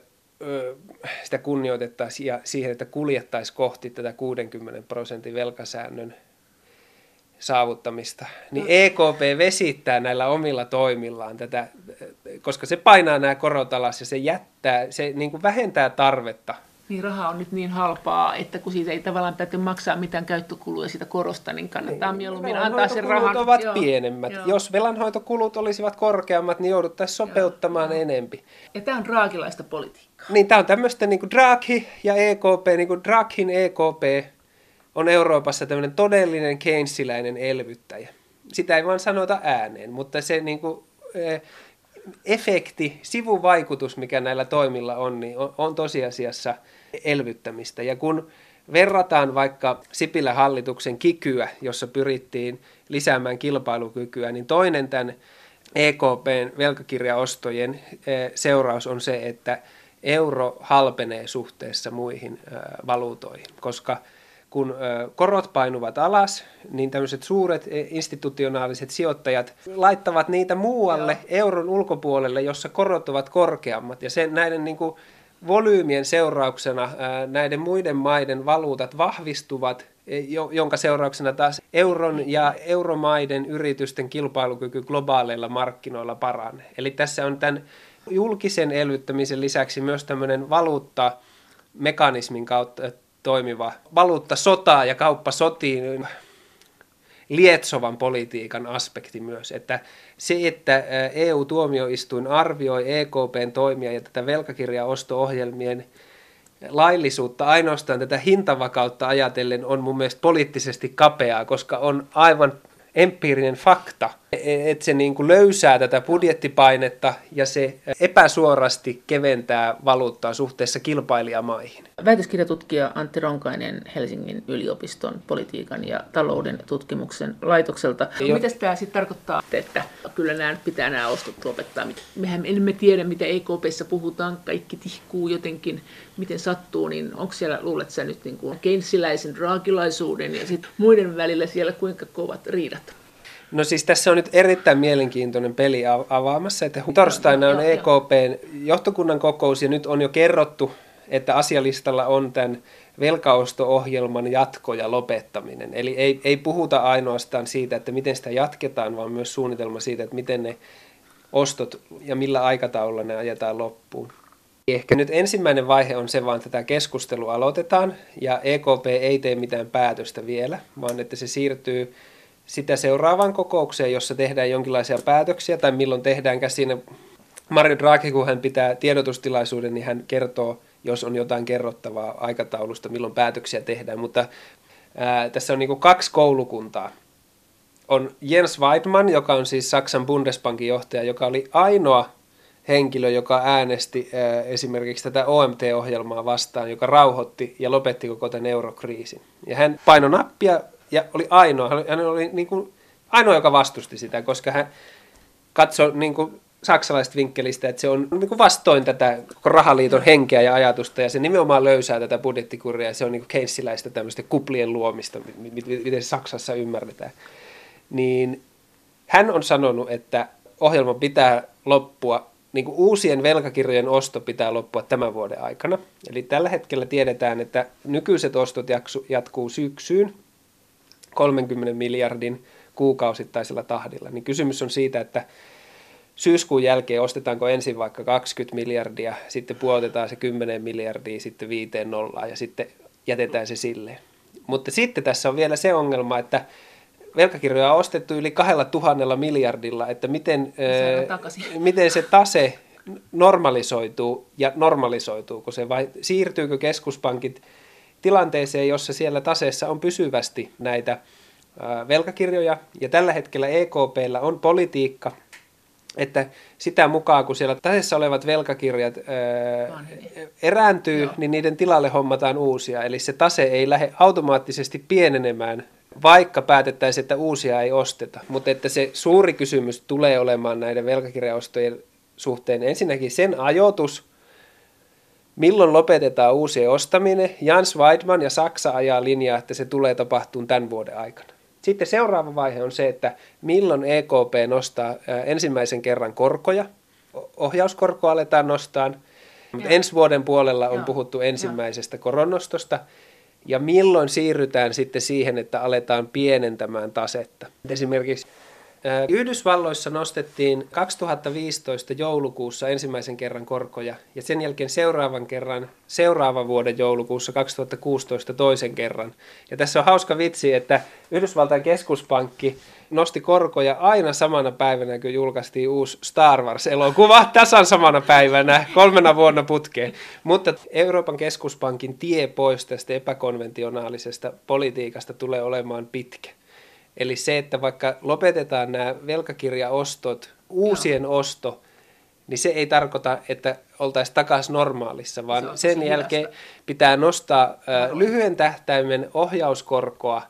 sitä kunnioitettaisiin ja siihen, että kuljettaisiin kohti tätä 60 prosentin velkasäännön saavuttamista, niin EKP vesittää näillä omilla toimillaan tätä, koska se painaa nämä korot alas ja se jättää, se niin kuin vähentää tarvetta. Niin raha on nyt niin halpaa, että kun siitä ei tavallaan täytyy maksaa mitään käyttökuluja siitä korosta, niin kannattaa niin, mieluummin antaa sen rahan. ovat joo, pienemmät. Joo. Jos velanhoitokulut olisivat korkeammat, niin jouduttaisiin sopeuttamaan joo, enempi. Ja tämä on draagilaista politiikkaa. Niin, tämä on tämmöistä niin kuin Draghi ja EKP, niin kuin Draghin EKP on Euroopassa tämmöinen todellinen keynesiläinen elvyttäjä. Sitä ei vaan sanota ääneen, mutta se niin kuin, efekti, sivuvaikutus, mikä näillä toimilla on, niin on, on tosiasiassa elvyttämistä. Ja kun verrataan vaikka Sipilän hallituksen kikyä, jossa pyrittiin lisäämään kilpailukykyä, niin toinen tämän EKPn velkakirjaostojen seuraus on se, että euro halpenee suhteessa muihin valuutoihin, koska kun korot painuvat alas, niin tämmöiset suuret e, institutionaaliset sijoittajat laittavat niitä muualle Joo. euron ulkopuolelle, jossa korot ovat korkeammat. Ja sen, näiden niin kuin, volyymien seurauksena näiden muiden maiden valuutat vahvistuvat, e, jonka seurauksena taas euron ja euromaiden yritysten kilpailukyky globaaleilla markkinoilla paranee. Eli tässä on tämän julkisen elvyttämisen lisäksi myös tämmöinen valuutta mekanismin kautta toimiva valuutta sotaa ja kauppa sotiin lietsovan politiikan aspekti myös, että se, että EU-tuomioistuin arvioi EKPn toimia ja tätä velkakirjaosto-ohjelmien laillisuutta ainoastaan tätä hintavakautta ajatellen on mun mielestä poliittisesti kapeaa, koska on aivan empiirinen fakta, että se niin kuin löysää tätä budjettipainetta ja se epäsuorasti keventää valuuttaa suhteessa kilpailijamaihin. Väitöskirjatutkija Antti Ronkainen Helsingin yliopiston politiikan ja talouden tutkimuksen laitokselta. Mitä tämä sitten tarkoittaa, että kyllä nämä pitää nämä ostot lopettaa? Mehän emme tiedä, mitä EKPssä puhutaan, kaikki tihkuu jotenkin, miten sattuu, niin onko siellä, luulet sä nyt niin kuin keynesiläisen raakilaisuuden ja sitten muiden välillä siellä kuinka kovat riidat? No siis tässä on nyt erittäin mielenkiintoinen peli avaamassa, että torstaina on EKPn johtokunnan kokous ja nyt on jo kerrottu, että asialistalla on tämän velkaosto-ohjelman jatko ja lopettaminen. Eli ei, ei puhuta ainoastaan siitä, että miten sitä jatketaan, vaan myös suunnitelma siitä, että miten ne ostot ja millä aikataululla ne ajetaan loppuun. Ehkä nyt ensimmäinen vaihe on se vaan, että tämä keskustelu aloitetaan ja EKP ei tee mitään päätöstä vielä, vaan että se siirtyy sitä seuraavaan kokoukseen, jossa tehdään jonkinlaisia päätöksiä, tai milloin tehdäänkään siinä. Mario Draghi, kun hän pitää tiedotustilaisuuden, niin hän kertoo, jos on jotain kerrottavaa aikataulusta, milloin päätöksiä tehdään. Mutta ää, tässä on niin kaksi koulukuntaa. On Jens Weidmann, joka on siis Saksan Bundesbankin johtaja, joka oli ainoa henkilö, joka äänesti ää, esimerkiksi tätä OMT-ohjelmaa vastaan, joka rauhoitti ja lopetti koko tämän eurokriisin. Ja hän painoi nappia ja oli ainoa, hän oli niin kuin ainoa, joka vastusti sitä, koska hän katsoi niin kuin saksalaista vinkkelistä, että se on niin kuin vastoin tätä rahaliiton henkeä ja ajatusta, ja se nimenomaan löysää tätä budjettikuria, ja se on niin kuin keinsiläistä tämmöistä kuplien luomista, miten Saksassa ymmärretään. Niin hän on sanonut, että ohjelma pitää loppua, niin kuin uusien velkakirjojen osto pitää loppua tämän vuoden aikana. Eli tällä hetkellä tiedetään, että nykyiset ostot jatkuu syksyyn, 30 miljardin kuukausittaisella tahdilla. Niin kysymys on siitä, että syyskuun jälkeen ostetaanko ensin vaikka 20 miljardia, sitten puolitetaan se 10 miljardia, sitten viiteen nollaan ja sitten jätetään se silleen. Mutta sitten tässä on vielä se ongelma, että velkakirjoja on ostettu yli kahdella tuhannella miljardilla, että miten, äh, miten se tase normalisoituu ja normalisoituuko se vai siirtyykö keskuspankit tilanteeseen, jossa siellä taseessa on pysyvästi näitä velkakirjoja. Ja tällä hetkellä EKPllä on politiikka, että sitä mukaan, kun siellä taseessa olevat velkakirjat ää, erääntyy, Joo. niin niiden tilalle hommataan uusia. Eli se tase ei lähde automaattisesti pienenemään, vaikka päätettäisiin, että uusia ei osteta. Mutta että se suuri kysymys tulee olemaan näiden velkakirjaostojen suhteen ensinnäkin sen ajoitus – Milloin lopetetaan uusien ostaminen? Jans Weidman ja Saksa ajaa linjaa, että se tulee tapahtumaan tämän vuoden aikana. Sitten seuraava vaihe on se, että milloin EKP nostaa ensimmäisen kerran korkoja. Ohjauskorkoa aletaan nostaa. Ensi vuoden puolella on puhuttu ensimmäisestä koronnostosta. Ja milloin siirrytään sitten siihen, että aletaan pienentämään tasetta. Esimerkiksi Yhdysvalloissa nostettiin 2015 joulukuussa ensimmäisen kerran korkoja ja sen jälkeen seuraavan kerran seuraavan vuoden joulukuussa 2016 toisen kerran. Ja tässä on hauska vitsi, että Yhdysvaltain keskuspankki nosti korkoja aina samana päivänä, kun julkaistiin uusi Star Wars-elokuva, tasan samana päivänä, kolmena vuonna putkeen. Mutta Euroopan keskuspankin tie pois tästä epäkonventionaalisesta politiikasta tulee olemaan pitkä. Eli se, että vaikka lopetetaan nämä velkakirjaostot, uusien Joo. osto, niin se ei tarkoita, että oltaisiin takaisin normaalissa, vaan se sen jälkeen hidasta. pitää nostaa no. lyhyen tähtäimen ohjauskorkoa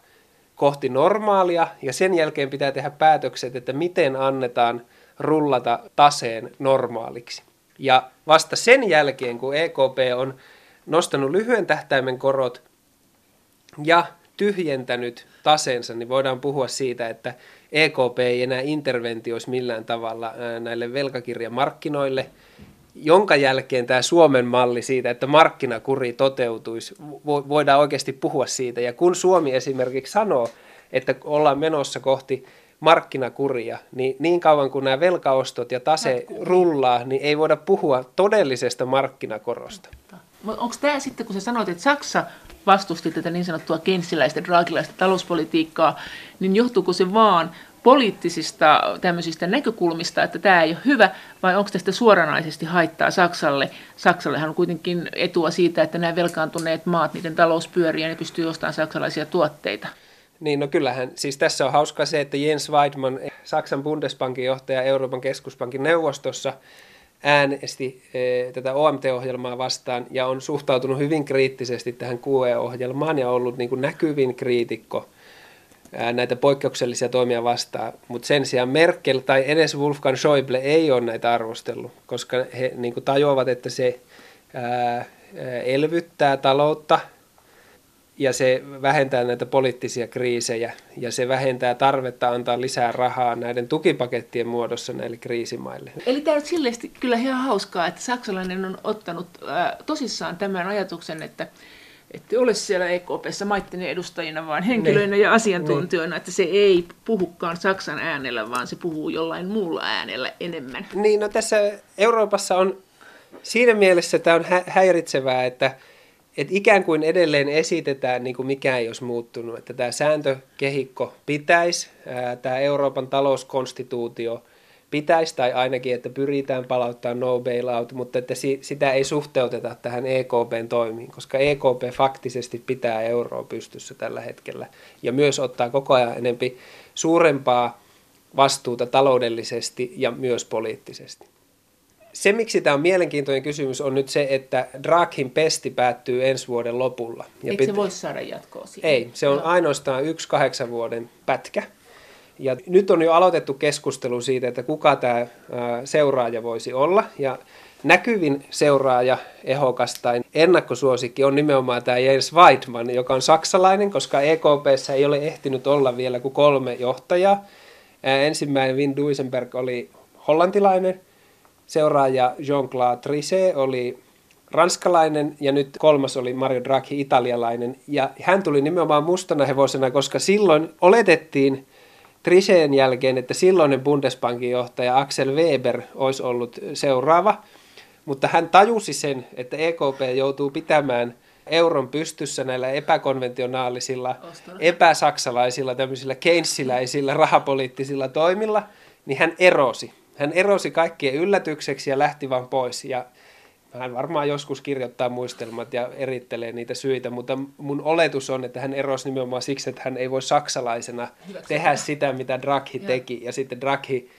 kohti normaalia, ja sen jälkeen pitää tehdä päätökset, että miten annetaan rullata taseen normaaliksi. Ja vasta sen jälkeen, kun EKP on nostanut lyhyen tähtäimen korot ja tyhjentänyt taseensa, niin voidaan puhua siitä, että EKP ei enää interventioisi millään tavalla näille velkakirjamarkkinoille, jonka jälkeen tämä Suomen malli siitä, että markkinakuri toteutuisi, voidaan oikeasti puhua siitä. Ja kun Suomi esimerkiksi sanoo, että ollaan menossa kohti markkinakuria, niin niin kauan kuin nämä velkaostot ja tase rullaa, niin ei voida puhua todellisesta markkinakorosta. Onko tämä sitten, kun sä sanoit, että Saksa vastusti tätä niin sanottua kenssiläistä, draagilaista talouspolitiikkaa, niin johtuuko se vaan poliittisista tämmöisistä näkökulmista, että tämä ei ole hyvä, vai onko tästä suoranaisesti haittaa Saksalle? Saksallehan on kuitenkin etua siitä, että nämä velkaantuneet maat, niiden talous pyörii ja ne pystyy ostamaan saksalaisia tuotteita. Niin, no kyllähän, siis tässä on hauska se, että Jens Weidmann, Saksan Bundesbankin johtaja Euroopan keskuspankin neuvostossa, äänesti e, tätä OMT-ohjelmaa vastaan ja on suhtautunut hyvin kriittisesti tähän QE-ohjelmaan ja ollut niin kuin näkyvin kriitikko näitä poikkeuksellisia toimia vastaan. Mutta sen sijaan Merkel tai edes Wolfgang Schäuble ei ole näitä arvostellut, koska he niin kuin tajuavat, että se ää, elvyttää taloutta – ja se vähentää näitä poliittisia kriisejä ja se vähentää tarvetta antaa lisää rahaa näiden tukipakettien muodossa näille kriisimaille. Eli tämä on silleesti kyllä ihan hauskaa, että saksalainen on ottanut äh, tosissaan tämän ajatuksen, että että ole siellä EKPssä maitten edustajina, vaan henkilöinä ne. Niin. ja asiantuntijoina, ne. että se ei puhukaan Saksan äänellä, vaan se puhuu jollain muulla äänellä enemmän. Niin, no tässä Euroopassa on siinä mielessä tämä on hä- häiritsevää, että et ikään kuin edelleen esitetään, niin kuin mikään ei olisi muuttunut, että tämä sääntökehikko pitäisi, tämä Euroopan talouskonstituutio pitäisi, tai ainakin, että pyritään palauttaa no bailout, mutta että si, sitä ei suhteuteta tähän EKPn toimiin, koska EKP faktisesti pitää euroa pystyssä tällä hetkellä, ja myös ottaa koko ajan enempi suurempaa vastuuta taloudellisesti ja myös poliittisesti se, miksi tämä on mielenkiintoinen kysymys, on nyt se, että Draghin pesti päättyy ensi vuoden lopulla. Ja Eikö pit- se voisi saada jatkoa siihen? Ei, se on no. ainoastaan yksi kahdeksan vuoden pätkä. Ja nyt on jo aloitettu keskustelu siitä, että kuka tämä seuraaja voisi olla. Ja näkyvin seuraaja, ehokas tai ennakkosuosikki on nimenomaan tämä Jens Weidmann, joka on saksalainen, koska EKPssä ei ole ehtinyt olla vielä kuin kolme johtajaa. Ensimmäinen Wim Duisenberg oli hollantilainen, seuraaja Jean-Claude Trichet oli ranskalainen ja nyt kolmas oli Mario Draghi italialainen. Ja hän tuli nimenomaan mustana hevosena, koska silloin oletettiin Trichetin jälkeen, että silloinen Bundesbankin johtaja Axel Weber olisi ollut seuraava. Mutta hän tajusi sen, että EKP joutuu pitämään euron pystyssä näillä epäkonventionaalisilla, epäsaksalaisilla, tämmöisillä keinsiläisillä rahapoliittisilla toimilla, niin hän erosi. Hän erosi kaikkien yllätykseksi ja lähti vaan pois. Ja hän varmaan joskus kirjoittaa muistelmat ja erittelee niitä syitä, mutta mun oletus on, että hän erosi nimenomaan siksi, että hän ei voi saksalaisena tehdä sitä, mitä Draghi teki. Ja sitten Draghi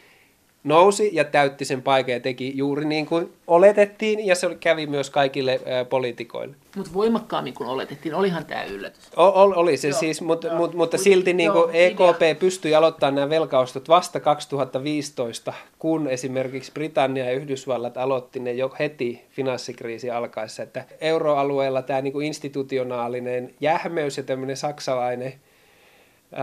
nousi ja täytti sen paikan ja teki juuri niin kuin oletettiin, ja se kävi myös kaikille poliitikoille. Mutta voimakkaammin kuin oletettiin, olihan tämä yllätys. O, oli se joo, siis, mutta mut, mutta silti niin kuin EKP idea. pystyi aloittamaan nämä velkaostot vasta 2015, kun esimerkiksi Britannia ja Yhdysvallat aloitti ne jo heti finanssikriisi alkaessa. Että euroalueella tämä niin kuin institutionaalinen jähmeys ja tämmöinen saksalainen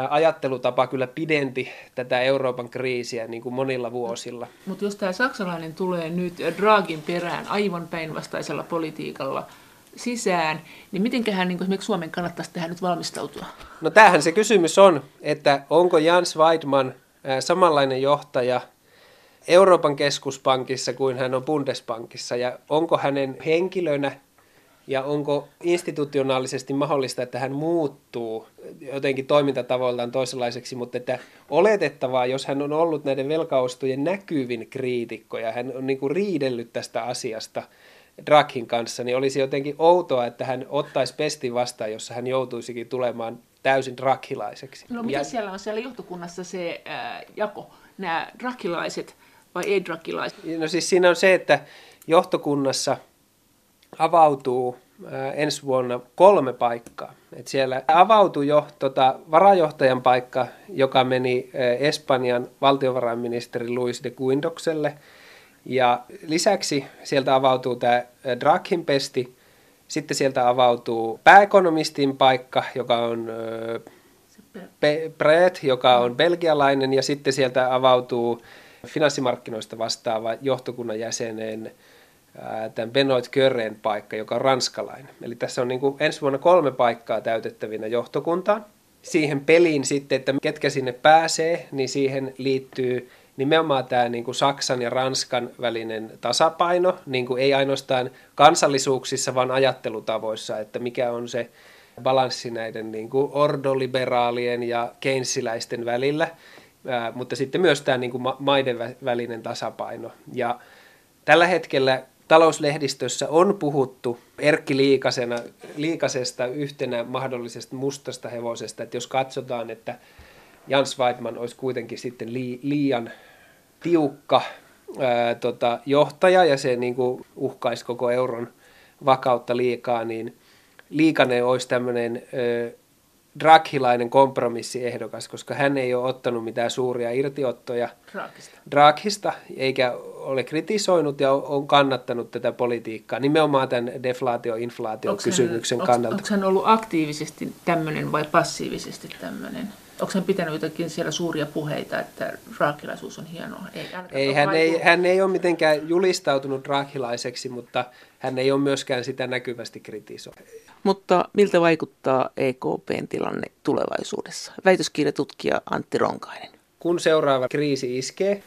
ajattelutapa kyllä pidenti tätä Euroopan kriisiä niin kuin monilla vuosilla. Mutta jos tämä saksalainen tulee nyt Dragin perään aivan päinvastaisella politiikalla sisään, niin mitenköhän niin esimerkiksi Suomen kannattaisi tähän nyt valmistautua? No tämähän se kysymys on, että onko Jans Weidmann samanlainen johtaja Euroopan keskuspankissa kuin hän on Bundesbankissa ja onko hänen henkilönä ja onko institutionaalisesti mahdollista, että hän muuttuu jotenkin toimintatavoiltaan toisenlaiseksi, mutta että oletettavaa, jos hän on ollut näiden velkaostojen näkyvin kriitikko ja hän on niin kuin riidellyt tästä asiasta Draghin kanssa, niin olisi jotenkin outoa, että hän ottaisi pestin vastaan, jossa hän joutuisikin tulemaan täysin draghilaiseksi. No mitä ja... siellä on siellä johtokunnassa se äh, jako, nämä draghilaiset vai ei-draghilaiset? No siis siinä on se, että johtokunnassa – avautuu ensi vuonna kolme paikkaa. Et siellä avautui jo tota, varajohtajan paikka, joka meni Espanjan valtiovarainministeri Luis de Guindokselle. Ja lisäksi sieltä avautuu tämä Draghin pesti. Sitten sieltä avautuu pääekonomistin paikka, joka on Brett, joka on belgialainen, ja sitten sieltä avautuu finanssimarkkinoista vastaava johtokunnan jäsenen tämän Benoit Körren paikka, joka on ranskalainen. Eli tässä on niin kuin ensi vuonna kolme paikkaa täytettävinä johtokuntaan. Siihen peliin sitten, että ketkä sinne pääsee, niin siihen liittyy nimenomaan tämä niin kuin Saksan ja Ranskan välinen tasapaino, niin kuin ei ainoastaan kansallisuuksissa, vaan ajattelutavoissa, että mikä on se balanssi näiden niin kuin ordoliberaalien ja keynesiläisten välillä, mutta sitten myös tämä niin kuin maiden välinen tasapaino. Ja tällä hetkellä talouslehdistössä on puhuttu Erkki Liikasena, Liikasesta yhtenä mahdollisesta mustasta hevosesta, että jos katsotaan, että Jans Weidman olisi kuitenkin sitten liian tiukka ää, tota, johtaja ja se niin kuin uhkaisi koko euron vakautta liikaa, niin Liikanen olisi tämmöinen Draghilainen kompromissiehdokas, koska hän ei ole ottanut mitään suuria irtiottoja Draghista, Draghista eikä ole kritisoinut ja on kannattanut tätä politiikkaa nimenomaan tämän deflaatio-inflaatio-kysymyksen kannalta. Onko hän ollut aktiivisesti tämmöinen vai passiivisesti tämmöinen? Onko hän pitänyt jotakin siellä suuria puheita, että draakilaisuus on hienoa? Ei, ei, hän, ei, hän ei ole mitenkään julistautunut draakilaiseksi, mutta hän ei ole myöskään sitä näkyvästi kritisoinut. Mutta miltä vaikuttaa EKPn tilanne tulevaisuudessa? Väitöskirjatutkija Antti Ronkainen. Kun seuraava kriisi iskee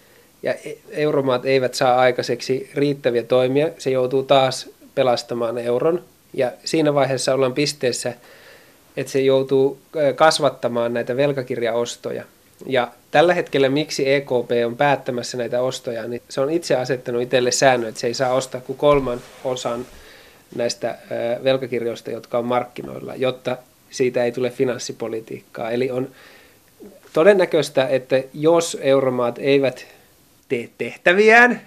ja e- euromaat eivät saa aikaiseksi riittäviä toimia, se joutuu taas pelastamaan euron. Ja siinä vaiheessa ollaan pisteessä, että se joutuu kasvattamaan näitä velkakirjaostoja. Ja tällä hetkellä miksi EKP on päättämässä näitä ostoja, niin se on itse asettanut itselle säännön, että se ei saa ostaa kuin kolman osan näistä velkakirjoista, jotka on markkinoilla, jotta siitä ei tule finanssipolitiikkaa. Eli on todennäköistä, että jos euromaat eivät tee tehtäviään,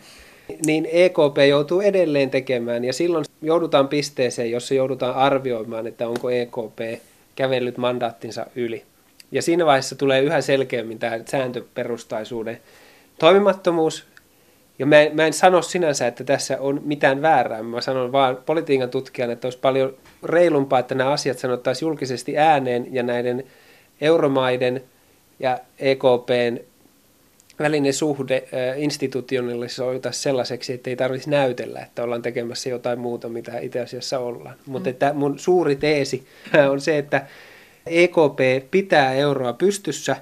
niin EKP joutuu edelleen tekemään ja silloin joudutaan pisteeseen, jossa joudutaan arvioimaan, että onko EKP kävellyt mandaattinsa yli. Ja siinä vaiheessa tulee yhä selkeämmin tämä sääntöperustaisuuden toimimattomuus. Ja mä en, mä en sano sinänsä, että tässä on mitään väärää. Mä sanon vaan politiikan tutkijana, että olisi paljon reilumpaa, että nämä asiat sanottaisiin julkisesti ääneen ja näiden euromaiden ja EKPn välinen suhde institutionalisoitaisiin sellaiseksi, että ei tarvitsisi näytellä, että ollaan tekemässä jotain muuta, mitä itse asiassa ollaan. Mm. Mutta että mun suuri teesi on se, että EKP pitää euroa pystyssä,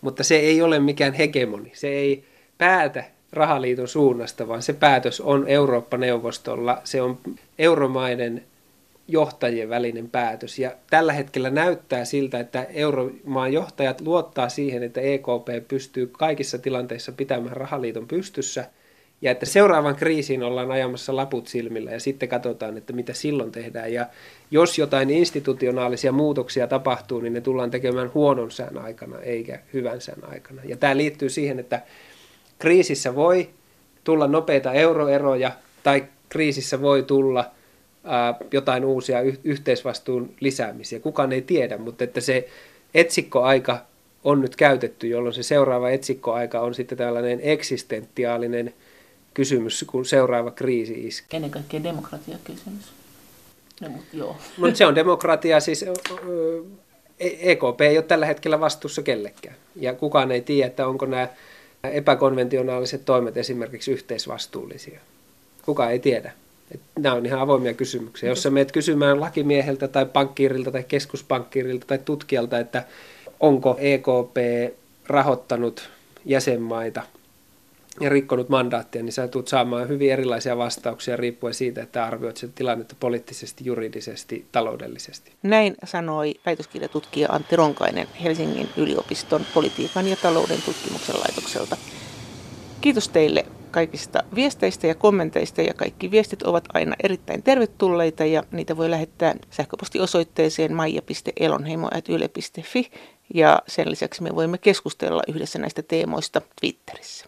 mutta se ei ole mikään hegemoni. Se ei päätä rahaliiton suunnasta, vaan se päätös on Eurooppa-neuvostolla. Se on euromaiden johtajien välinen päätös. Ja tällä hetkellä näyttää siltä, että euromaan johtajat luottaa siihen, että EKP pystyy kaikissa tilanteissa pitämään rahaliiton pystyssä ja että seuraavan kriisiin ollaan ajamassa laput silmillä ja sitten katsotaan, että mitä silloin tehdään. Ja jos jotain institutionaalisia muutoksia tapahtuu, niin ne tullaan tekemään huonon sään aikana eikä hyvän sään aikana. Ja tämä liittyy siihen, että kriisissä voi tulla nopeita euroeroja tai kriisissä voi tulla jotain uusia yhteisvastuun lisäämisiä. Kukaan ei tiedä, mutta että se etsikkoaika on nyt käytetty, jolloin se seuraava etsikkoaika on sitten tällainen eksistentiaalinen kysymys, kun seuraava kriisi iskee. Ennen kaikkea demokratiakysymys. No, mutta joo. Mutta se on demokratia, siis EKP ei ole tällä hetkellä vastuussa kellekään. Ja kukaan ei tiedä, että onko nämä epäkonventionaaliset toimet esimerkiksi yhteisvastuullisia. Kukaan ei tiedä. Nämä on ihan avoimia kysymyksiä. Jos sä menet kysymään lakimieheltä tai pankkiirilta tai keskuspankkiirilta tai tutkijalta, että onko EKP rahoittanut jäsenmaita ja rikkonut mandaattia, niin sä tulet saamaan hyvin erilaisia vastauksia riippuen siitä, että arvioit sitä tilannetta poliittisesti, juridisesti, taloudellisesti. Näin sanoi väitöskirjatutkija Antti Ronkainen Helsingin yliopiston politiikan ja talouden tutkimuksen laitokselta. Kiitos teille kaikista viesteistä ja kommenteista ja kaikki viestit ovat aina erittäin tervetulleita ja niitä voi lähettää sähköpostiosoitteeseen maija.elonheimo.yle.fi ja sen lisäksi me voimme keskustella yhdessä näistä teemoista Twitterissä.